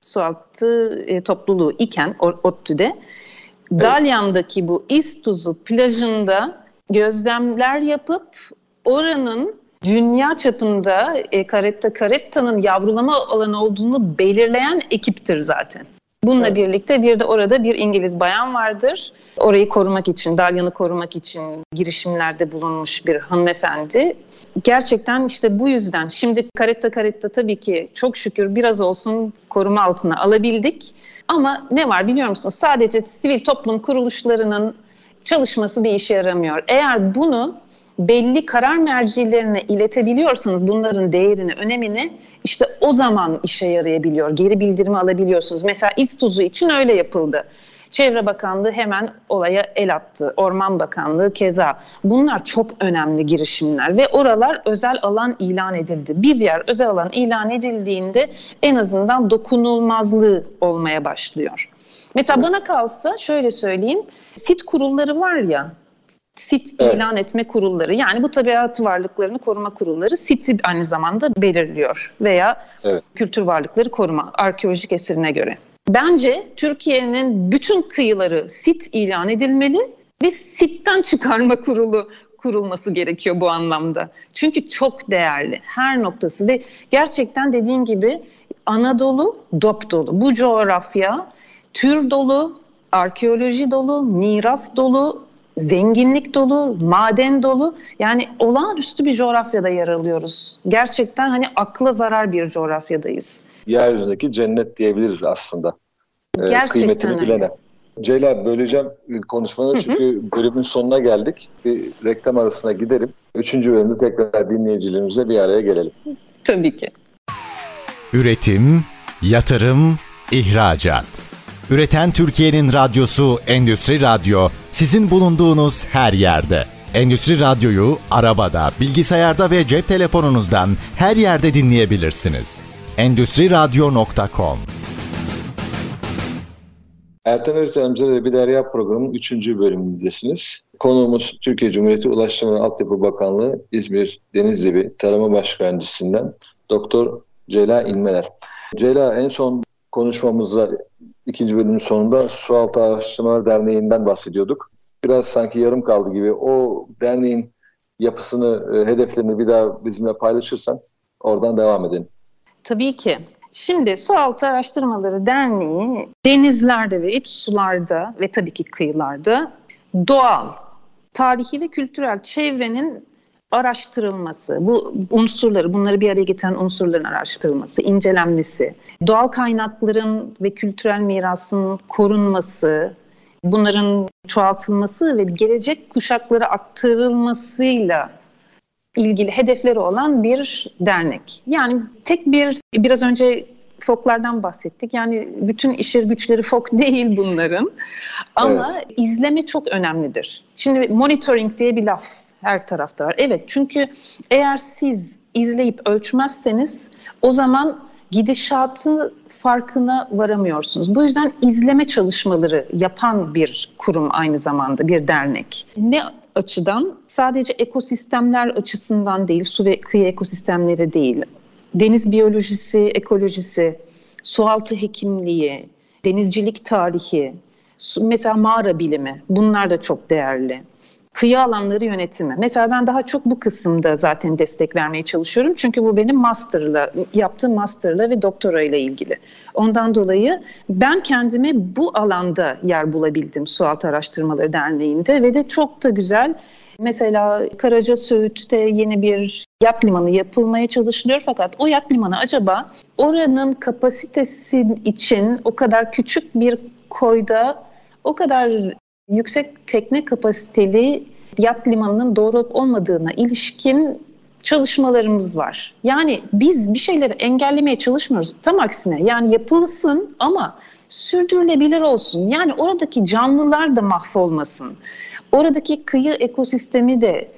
sualtı e, topluluğu iken ODTÜ'de evet. Dalyan'daki bu İstuzu plajında gözlemler yapıp oranın dünya çapında e, Caretta Caretta'nın yavrulama alanı olduğunu belirleyen ekiptir zaten. Bununla evet. birlikte bir de orada bir İngiliz bayan vardır. Orayı korumak için, Dalyan'ı korumak için girişimlerde bulunmuş bir hanımefendi. Gerçekten işte bu yüzden şimdi Caretta Caretta tabii ki çok şükür biraz olsun koruma altına alabildik. Ama ne var biliyor musunuz? Sadece sivil toplum kuruluşlarının çalışması bir işe yaramıyor. Eğer bunu belli karar mercilerine iletebiliyorsanız bunların değerini, önemini işte o zaman işe yarayabiliyor. Geri bildirimi alabiliyorsunuz. Mesela İztuzu için öyle yapıldı. Çevre Bakanlığı hemen olaya el attı. Orman Bakanlığı keza. Bunlar çok önemli girişimler ve oralar özel alan ilan edildi. Bir yer özel alan ilan edildiğinde en azından dokunulmazlığı olmaya başlıyor. Mesela bana kalsa şöyle söyleyeyim. Sit kurulları var ya sit evet. ilan etme kurulları yani bu tabiat varlıklarını koruma kurulları siti aynı zamanda belirliyor veya evet. kültür varlıkları koruma arkeolojik eserine göre. Bence Türkiye'nin bütün kıyıları sit ilan edilmeli ve sitten çıkarma kurulu kurulması gerekiyor bu anlamda. Çünkü çok değerli her noktası ve gerçekten dediğin gibi Anadolu dop dolu. Bu coğrafya tür dolu, arkeoloji dolu, miras dolu, zenginlik dolu, maden dolu. Yani olağanüstü bir coğrafyada yer alıyoruz. Gerçekten hani akla zarar bir coğrafyadayız. Yeryüzündeki cennet diyebiliriz aslında. Ee, Gerçekten kıymetini öyle. bilene. Ceyla böleceğim konuşmanı çünkü bölümün sonuna geldik. Bir reklam arasına gidelim. Üçüncü bölümde tekrar dinleyicilerimize bir araya gelelim. Tabii ki. Üretim, yatırım, ihracat. Üreten Türkiye'nin radyosu Endüstri Radyo sizin bulunduğunuz her yerde. Endüstri Radyo'yu arabada, bilgisayarda ve cep telefonunuzdan her yerde dinleyebilirsiniz. Endüstri Radyo.com Ertan Özden'imize de bir derya programının 3. bölümündesiniz. Konuğumuz Türkiye Cumhuriyeti Ulaştırma ve Altyapı Bakanlığı İzmir Denizlibi Tarama Başkanlığı'ndan Doktor Ceyla İlmeler. Ceyla en son konuşmamızda ikinci bölümün sonunda Sualtı Araştırmalar Derneği'nden bahsediyorduk. Biraz sanki yarım kaldı gibi. O derneğin yapısını, e, hedeflerini bir daha bizimle paylaşırsan oradan devam edelim. Tabii ki. Şimdi Sualtı Araştırmaları Derneği denizlerde ve iç sularda ve tabii ki kıyılarda doğal, tarihi ve kültürel çevrenin araştırılması, bu unsurları, bunları bir araya getiren unsurların araştırılması, incelenmesi, doğal kaynakların ve kültürel mirasın korunması, bunların çoğaltılması ve gelecek kuşaklara aktarılmasıyla ilgili hedefleri olan bir dernek. Yani tek bir, biraz önce foklardan bahsettik. Yani bütün işir güçleri fok değil bunların. Ama evet. izleme çok önemlidir. Şimdi monitoring diye bir laf her tarafta var. Evet çünkü eğer siz izleyip ölçmezseniz o zaman gidişatı farkına varamıyorsunuz. Bu yüzden izleme çalışmaları yapan bir kurum aynı zamanda bir dernek. Ne açıdan? Sadece ekosistemler açısından değil, su ve kıyı ekosistemleri değil. Deniz biyolojisi, ekolojisi, sualtı hekimliği, denizcilik tarihi, mesela mağara bilimi bunlar da çok değerli kıyı alanları yönetimi. Mesela ben daha çok bu kısımda zaten destek vermeye çalışıyorum. Çünkü bu benim master'la, yaptığım master'la ve doktora ile ilgili. Ondan dolayı ben kendimi bu alanda yer bulabildim Sualtı Araştırmaları Derneği'nde ve de çok da güzel Mesela Karaca Söğüt'te yeni bir yat limanı yapılmaya çalışılıyor fakat o yat limanı acaba oranın kapasitesi için o kadar küçük bir koyda o kadar yüksek tekne kapasiteli yat limanının doğru olmadığına ilişkin çalışmalarımız var. Yani biz bir şeyleri engellemeye çalışmıyoruz. Tam aksine yani yapılsın ama sürdürülebilir olsun. Yani oradaki canlılar da mahvolmasın. Oradaki kıyı ekosistemi de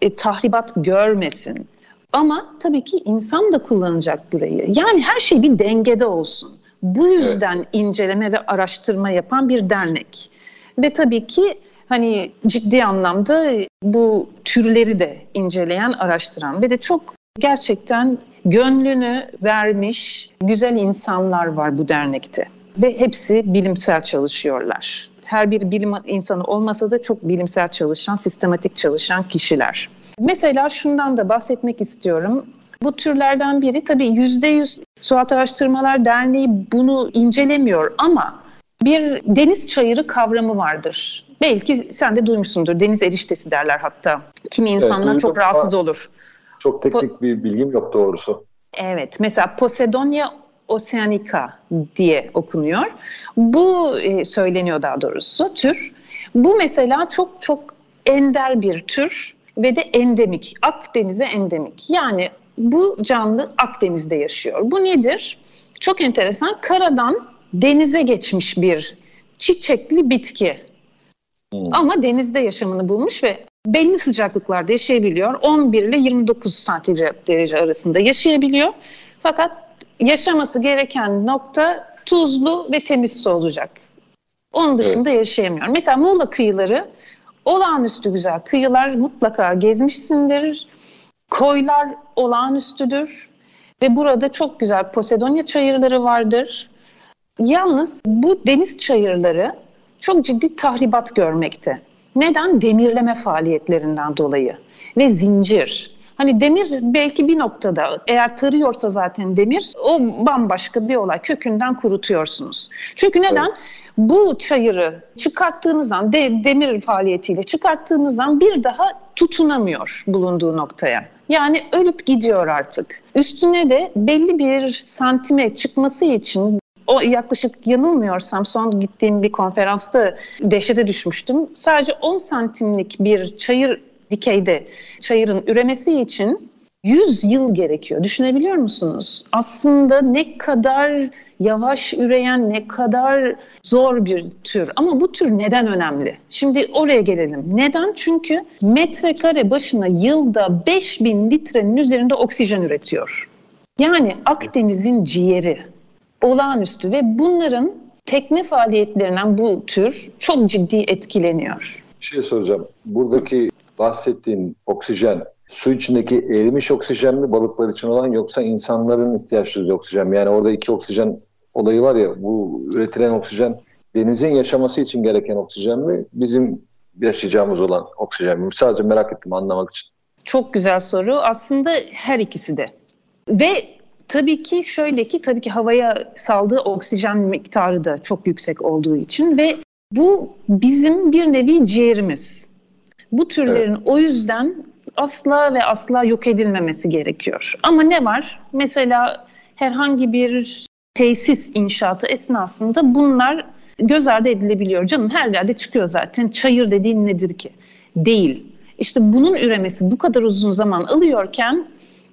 e, tahribat görmesin. Ama tabii ki insan da kullanacak burayı. Yani her şey bir dengede olsun. Bu yüzden evet. inceleme ve araştırma yapan bir dernek. Ve tabii ki hani ciddi anlamda bu türleri de inceleyen, araştıran ve de çok gerçekten gönlünü vermiş güzel insanlar var bu dernekte. Ve hepsi bilimsel çalışıyorlar. Her bir bilim insanı olmasa da çok bilimsel çalışan, sistematik çalışan kişiler. Mesela şundan da bahsetmek istiyorum. Bu türlerden biri tabii yüzde yüz Suat Araştırmalar Derneği bunu incelemiyor ama bir deniz çayırı kavramı vardır. Belki sen de duymuşsundur. Deniz eriştesi derler hatta. Kimi insanlar evet, çok rahatsız olur. Çok teknik po- bir bilgim yok doğrusu. Evet. Mesela Posidonia oceanica diye okunuyor. Bu e, söyleniyor daha doğrusu tür. Bu mesela çok çok ender bir tür ve de endemik. Akdeniz'e endemik. Yani bu canlı Akdeniz'de yaşıyor. Bu nedir? Çok enteresan. Karadan denize geçmiş bir çiçekli bitki. Hmm. Ama denizde yaşamını bulmuş ve belli sıcaklıklarda yaşayabiliyor. 11 ile 29 santigrat derece arasında yaşayabiliyor. Fakat yaşaması gereken nokta tuzlu ve temiz su olacak. Onun dışında evet. yaşayamıyor. Mesela Muğla kıyıları olağanüstü güzel. Kıyılar mutlaka gezmişsindir. Koylar olağanüstüdür. Ve burada çok güzel Posidonia çayırları vardır. Yalnız bu deniz çayırları çok ciddi tahribat görmekte. Neden? Demirleme faaliyetlerinden dolayı ve zincir. Hani demir belki bir noktada eğer tarıyorsa zaten demir o bambaşka bir olay. Kökünden kurutuyorsunuz. Çünkü neden? Evet. Bu çayırı çıkarttığınız an de, demir faaliyetiyle çıkarttığınız an bir daha tutunamıyor bulunduğu noktaya. Yani ölüp gidiyor artık. Üstüne de belli bir santime çıkması için o yaklaşık yanılmıyorsam son gittiğim bir konferansta dehşete düşmüştüm. Sadece 10 santimlik bir çayır dikeyde çayırın üremesi için 100 yıl gerekiyor. Düşünebiliyor musunuz? Aslında ne kadar yavaş üreyen, ne kadar zor bir tür. Ama bu tür neden önemli? Şimdi oraya gelelim. Neden? Çünkü metrekare başına yılda 5000 litrenin üzerinde oksijen üretiyor. Yani Akdeniz'in ciğeri olağanüstü ve bunların tekne faaliyetlerinden bu tür çok ciddi etkileniyor. Bir şey soracağım. Buradaki bahsettiğin oksijen su içindeki erimiş oksijen mi balıklar için olan yoksa insanların ihtiyaçları oksijen mi? Yani orada iki oksijen olayı var ya bu üretilen oksijen denizin yaşaması için gereken oksijen mi? Bizim yaşayacağımız olan oksijen mi? Sadece merak ettim anlamak için. Çok güzel soru. Aslında her ikisi de. Ve Tabii ki şöyle ki tabii ki havaya saldığı oksijen miktarı da çok yüksek olduğu için ve bu bizim bir nevi ciğerimiz. Bu türlerin evet. o yüzden asla ve asla yok edilmemesi gerekiyor. Ama ne var? Mesela herhangi bir tesis inşaatı esnasında bunlar göz ardı edilebiliyor. Canım her yerde çıkıyor zaten. Çayır dediğin nedir ki? Değil. İşte bunun üremesi bu kadar uzun zaman alıyorken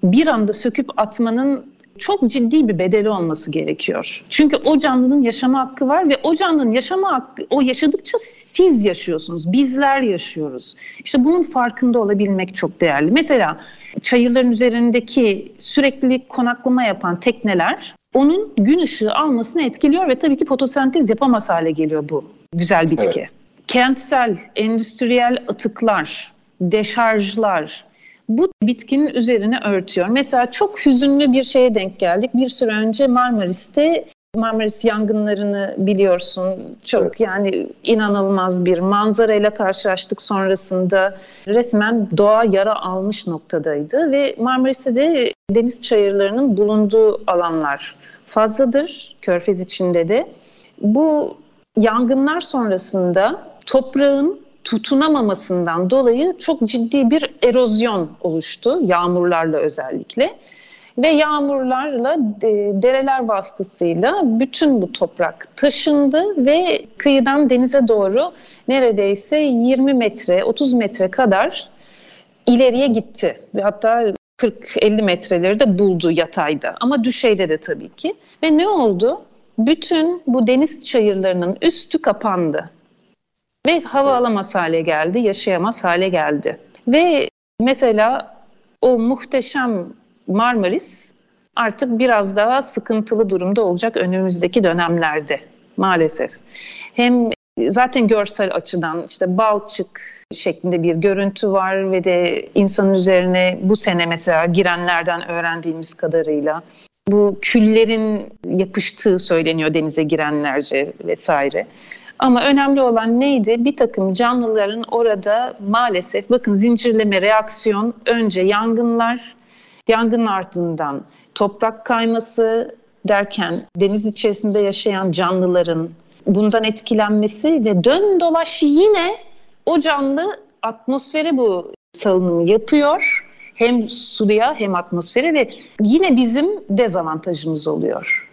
bir anda söküp atmanın çok ciddi bir bedeli olması gerekiyor. Çünkü o canlının yaşama hakkı var ve o canlının yaşama hakkı, o yaşadıkça siz yaşıyorsunuz, bizler yaşıyoruz. İşte bunun farkında olabilmek çok değerli. Mesela çayırların üzerindeki sürekli konaklama yapan tekneler onun gün ışığı almasını etkiliyor ve tabii ki fotosentez yapamaz hale geliyor bu güzel bitki. Evet. Kentsel, endüstriyel atıklar, deşarjlar, bu bitkinin üzerine örtüyor. Mesela çok hüzünlü bir şeye denk geldik. Bir süre önce Marmaris'te Marmaris yangınlarını biliyorsun. Çok evet. yani inanılmaz bir manzarayla karşılaştık sonrasında. Resmen doğa yara almış noktadaydı ve Marmaris'te de deniz çayırlarının bulunduğu alanlar fazladır. Körfez içinde de. Bu yangınlar sonrasında toprağın tutunamamasından dolayı çok ciddi bir erozyon oluştu yağmurlarla özellikle. Ve yağmurlarla dereler vasıtasıyla bütün bu toprak taşındı ve kıyıdan denize doğru neredeyse 20 metre, 30 metre kadar ileriye gitti. Ve hatta 40-50 metreleri de buldu yatayda ama düşeyde de tabii ki. Ve ne oldu? Bütün bu deniz çayırlarının üstü kapandı. Ve hava alamaz hale geldi, yaşayamaz hale geldi. Ve mesela o muhteşem Marmaris artık biraz daha sıkıntılı durumda olacak önümüzdeki dönemlerde maalesef. Hem zaten görsel açıdan işte balçık şeklinde bir görüntü var ve de insanın üzerine bu sene mesela girenlerden öğrendiğimiz kadarıyla bu küllerin yapıştığı söyleniyor denize girenlerce vesaire. Ama önemli olan neydi? Bir takım canlıların orada maalesef bakın zincirleme reaksiyon önce yangınlar, yangın ardından toprak kayması derken deniz içerisinde yaşayan canlıların bundan etkilenmesi ve dön dolaş yine o canlı atmosfere bu salınımı yapıyor. Hem suya hem atmosfere ve yine bizim dezavantajımız oluyor.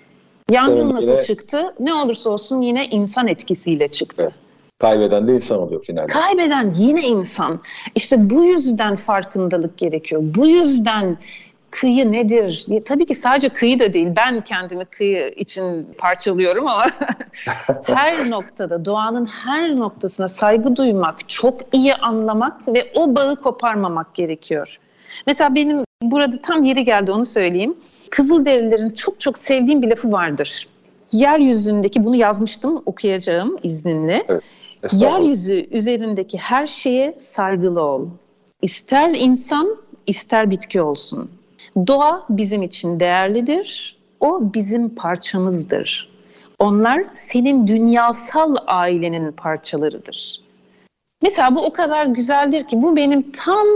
Yangın nasıl yine, çıktı? Ne olursa olsun yine insan etkisiyle çıktı. Evet. Kaybeden de insan oluyor finalde. Kaybeden yine insan. İşte bu yüzden farkındalık gerekiyor. Bu yüzden kıyı nedir? Tabii ki sadece kıyı da değil. Ben kendimi kıyı için parçalıyorum ama her noktada, doğanın her noktasına saygı duymak, çok iyi anlamak ve o bağı koparmamak gerekiyor. Mesela benim burada tam yeri geldi onu söyleyeyim. Kızılderililerin çok çok sevdiğim bir lafı vardır. Yeryüzündeki bunu yazmıştım okuyacağım izninle. Evet, Yeryüzü üzerindeki her şeye saygılı ol. İster insan ister bitki olsun. Doğa bizim için değerlidir. O bizim parçamızdır. Onlar senin dünyasal ailenin parçalarıdır. Mesela bu o kadar güzeldir ki bu benim tam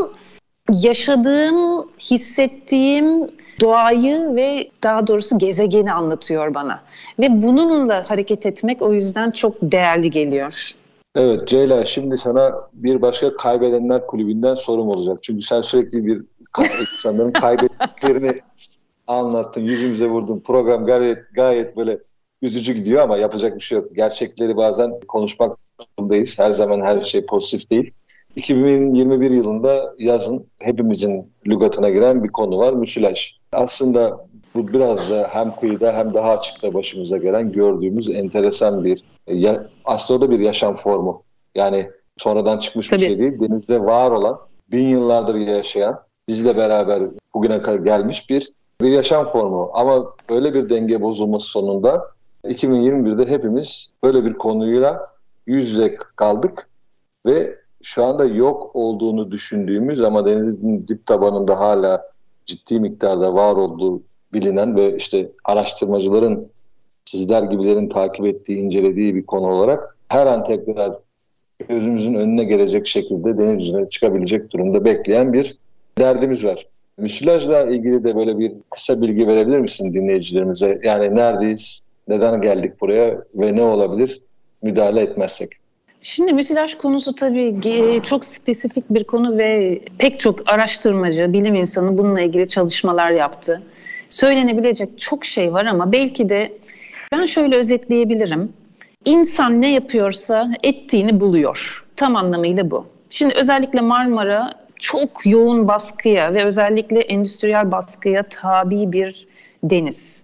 yaşadığım, hissettiğim doğayı ve daha doğrusu gezegeni anlatıyor bana. Ve bununla hareket etmek o yüzden çok değerli geliyor. Evet Ceyla şimdi sana bir başka kaybedenler kulübünden sorum olacak. Çünkü sen sürekli bir sanırım kaybettiklerini anlattın, yüzümüze vurdun. Program gayet, gayet böyle üzücü gidiyor ama yapacak bir şey yok. Gerçekleri bazen konuşmak zorundayız. Her zaman her şey pozitif değil. 2021 yılında yazın hepimizin lügatına giren bir konu var, müsilaj. Aslında bu biraz da hem kıyıda hem daha açıkta başımıza gelen gördüğümüz enteresan bir, ya, aslında bir yaşam formu. Yani sonradan çıkmış Tabii. bir şey değil. Denizde var olan, bin yıllardır yaşayan, bizle beraber bugüne kadar gelmiş bir bir yaşam formu. Ama öyle bir denge bozulması sonunda 2021'de hepimiz böyle bir konuyla yüz yüze kaldık ve şu anda yok olduğunu düşündüğümüz ama denizin dip tabanında hala ciddi miktarda var olduğu bilinen ve işte araştırmacıların sizler gibilerin takip ettiği, incelediği bir konu olarak her an tekrar gözümüzün önüne gelecek şekilde deniz yüzüne çıkabilecek durumda bekleyen bir derdimiz var. Müsilajla ilgili de böyle bir kısa bilgi verebilir misin dinleyicilerimize? Yani neredeyiz, neden geldik buraya ve ne olabilir müdahale etmezsek? Şimdi müsilaj konusu tabii çok spesifik bir konu ve pek çok araştırmacı, bilim insanı bununla ilgili çalışmalar yaptı. Söylenebilecek çok şey var ama belki de ben şöyle özetleyebilirim. İnsan ne yapıyorsa ettiğini buluyor. Tam anlamıyla bu. Şimdi özellikle Marmara çok yoğun baskıya ve özellikle endüstriyel baskıya tabi bir deniz.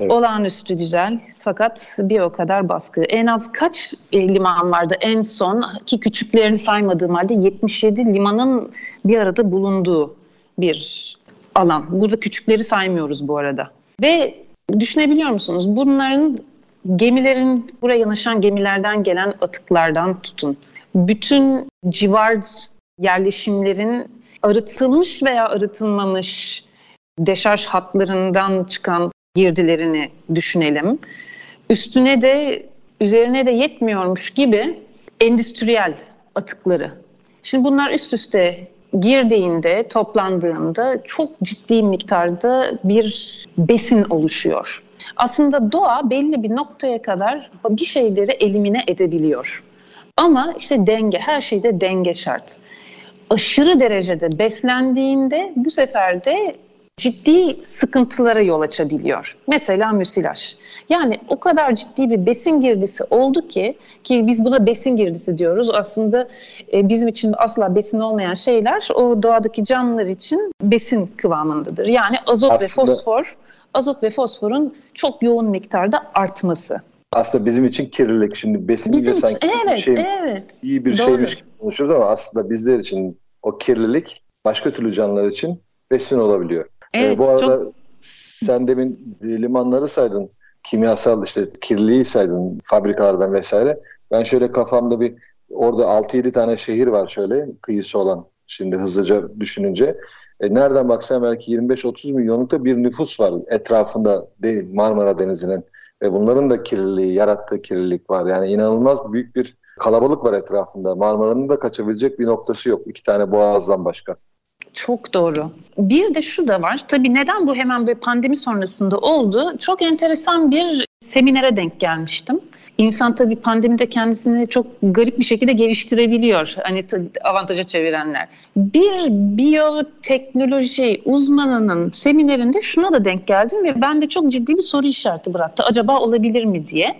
Evet. Olağanüstü güzel fakat bir o kadar baskı. En az kaç e, liman vardı en son ki küçüklerini saymadığım halde 77 limanın bir arada bulunduğu bir alan. Burada küçükleri saymıyoruz bu arada. Ve düşünebiliyor musunuz? Bunların gemilerin buraya yanaşan gemilerden gelen atıklardan tutun. Bütün civar yerleşimlerin arıtılmış veya arıtılmamış deşarj hatlarından çıkan girdilerini düşünelim. Üstüne de üzerine de yetmiyormuş gibi endüstriyel atıkları. Şimdi bunlar üst üste girdiğinde, toplandığında çok ciddi miktarda bir besin oluşuyor. Aslında doğa belli bir noktaya kadar bir şeyleri elimine edebiliyor. Ama işte denge, her şeyde denge şart. Aşırı derecede beslendiğinde bu sefer de ciddi sıkıntılara yol açabiliyor. Mesela müsilaj. Yani o kadar ciddi bir besin girdisi oldu ki ki biz buna besin girdisi diyoruz. Aslında e, bizim için asla besin olmayan şeyler o doğadaki canlılar için besin kıvamındadır. Yani azot aslında, ve fosfor, azot ve fosforun çok yoğun miktarda artması. Aslında bizim için kirlilik. Şimdi besin bizim sanki evet, şey, evet. iyi bir Doğru. şeymiş gibi konuşuyoruz ama aslında bizler için o kirlilik başka türlü canlılar için besin olabiliyor. Evet, ee, bu arada çok... sen demin limanları saydın kimyasal işte kirliliği saydın fabrikalardan vesaire. Ben şöyle kafamda bir orada 6-7 tane şehir var şöyle kıyısı olan şimdi hızlıca düşününce. E, nereden baksan belki 25-30 milyonlukta bir nüfus var etrafında değil Marmara Denizi'nin ve bunların da kirliliği, yarattığı kirlilik var. Yani inanılmaz büyük bir kalabalık var etrafında. Marmara'nın da kaçabilecek bir noktası yok. iki tane boğazdan başka. Çok doğru. Bir de şu da var. Tabii neden bu hemen bir pandemi sonrasında oldu? Çok enteresan bir seminere denk gelmiştim. İnsan tabii pandemide kendisini çok garip bir şekilde geliştirebiliyor. Hani avantaja çevirenler. Bir biyoteknoloji uzmanının seminerinde şuna da denk geldim ve ben de çok ciddi bir soru işareti bıraktı. Acaba olabilir mi diye.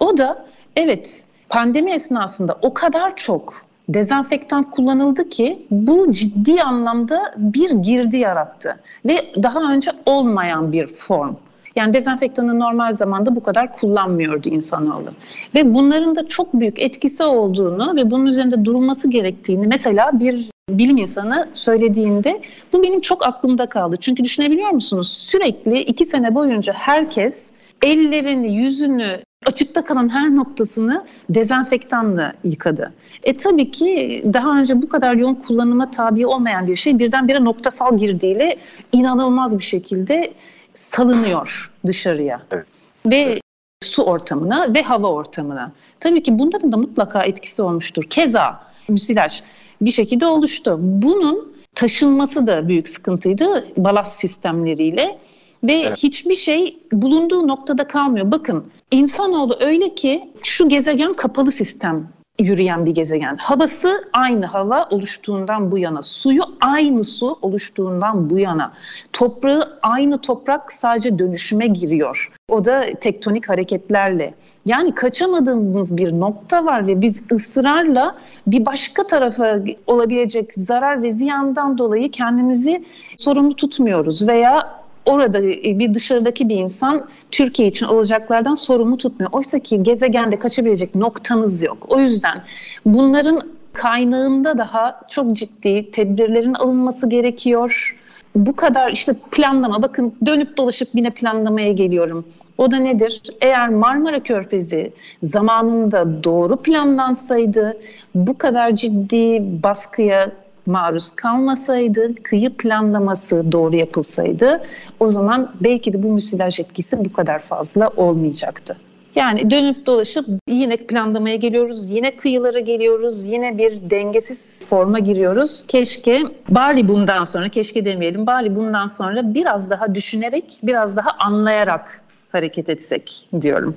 O da evet pandemi esnasında o kadar çok dezenfektan kullanıldı ki bu ciddi anlamda bir girdi yarattı ve daha önce olmayan bir form. Yani dezenfektanı normal zamanda bu kadar kullanmıyordu insanoğlu. Ve bunların da çok büyük etkisi olduğunu ve bunun üzerinde durulması gerektiğini mesela bir bilim insanı söylediğinde bu benim çok aklımda kaldı. Çünkü düşünebiliyor musunuz? Sürekli iki sene boyunca herkes ellerini, yüzünü, açıkta kalan her noktasını dezenfektanla yıkadı. E tabii ki daha önce bu kadar yoğun kullanıma tabi olmayan bir şey birdenbire noktasal girdiğiyle inanılmaz bir şekilde salınıyor dışarıya. Evet. Ve evet. su ortamına ve hava ortamına. Tabii ki bunların da mutlaka etkisi olmuştur. Keza müsilaj bir şekilde oluştu. Bunun taşınması da büyük sıkıntıydı balast sistemleriyle ve evet. hiçbir şey bulunduğu noktada kalmıyor. Bakın insanoğlu öyle ki şu gezegen kapalı sistem yürüyen bir gezegen. Havası aynı hava oluştuğundan bu yana, suyu aynı su oluştuğundan bu yana, toprağı aynı toprak sadece dönüşüme giriyor. O da tektonik hareketlerle. Yani kaçamadığımız bir nokta var ve biz ısrarla bir başka tarafa olabilecek zarar ve ziyandan dolayı kendimizi sorumlu tutmuyoruz veya orada e, bir dışarıdaki bir insan Türkiye için olacaklardan sorumlu tutmuyor. Oysa ki gezegende kaçabilecek noktamız yok. O yüzden bunların kaynağında daha çok ciddi tedbirlerin alınması gerekiyor. Bu kadar işte planlama bakın dönüp dolaşıp yine planlamaya geliyorum. O da nedir? Eğer Marmara Körfezi zamanında doğru planlansaydı bu kadar ciddi baskıya maruz kalmasaydı, kıyı planlaması doğru yapılsaydı o zaman belki de bu müsilaj etkisi bu kadar fazla olmayacaktı. Yani dönüp dolaşıp yine planlamaya geliyoruz, yine kıyılara geliyoruz, yine bir dengesiz forma giriyoruz. Keşke bari bundan sonra, keşke demeyelim, bari bundan sonra biraz daha düşünerek, biraz daha anlayarak hareket etsek diyorum.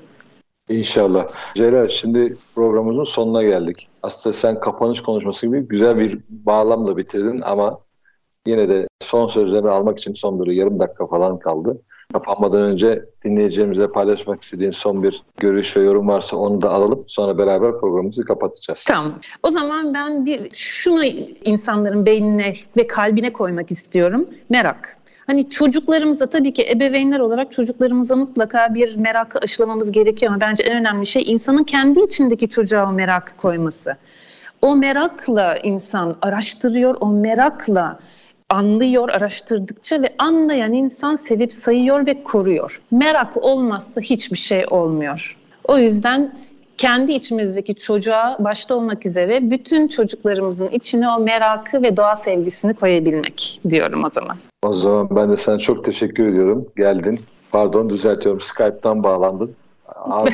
İnşallah. Celal şimdi programımızın sonuna geldik. Aslında sen kapanış konuşması gibi güzel bir bağlamla bitirdin ama yine de son sözlerini almak için son bir yarım dakika falan kaldı. Kapanmadan önce dinleyicilerimizle paylaşmak istediğin son bir görüş ve yorum varsa onu da alalım. Sonra beraber programımızı kapatacağız. Tamam. O zaman ben bir şunu insanların beynine ve kalbine koymak istiyorum. Merak. Hani çocuklarımıza tabii ki ebeveynler olarak çocuklarımıza mutlaka bir merakı aşılamamız gerekiyor ama bence en önemli şey insanın kendi içindeki çocuğa o merakı koyması. O merakla insan araştırıyor, o merakla anlıyor araştırdıkça ve anlayan insan sevip sayıyor ve koruyor. Merak olmazsa hiçbir şey olmuyor. O yüzden kendi içimizdeki çocuğa başta olmak üzere bütün çocuklarımızın içine o merakı ve doğa sevgisini koyabilmek diyorum o zaman. O zaman ben de sana çok teşekkür ediyorum. Geldin. Pardon düzeltiyorum. Skype'tan bağlandın. Ağır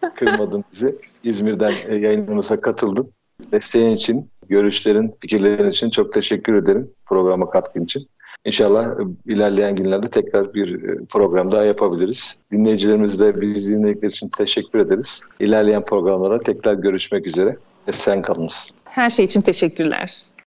Kırmadın bizi. İzmir'den e, yayınımıza katıldın. Desteğin için, görüşlerin, fikirlerin için çok teşekkür ederim programa katkın için. İnşallah e, ilerleyen günlerde tekrar bir e, program daha yapabiliriz. Dinleyicilerimiz de bizi dinledikleri için teşekkür ederiz. İlerleyen programlara tekrar görüşmek üzere. Esen kalınız. Her şey için teşekkürler.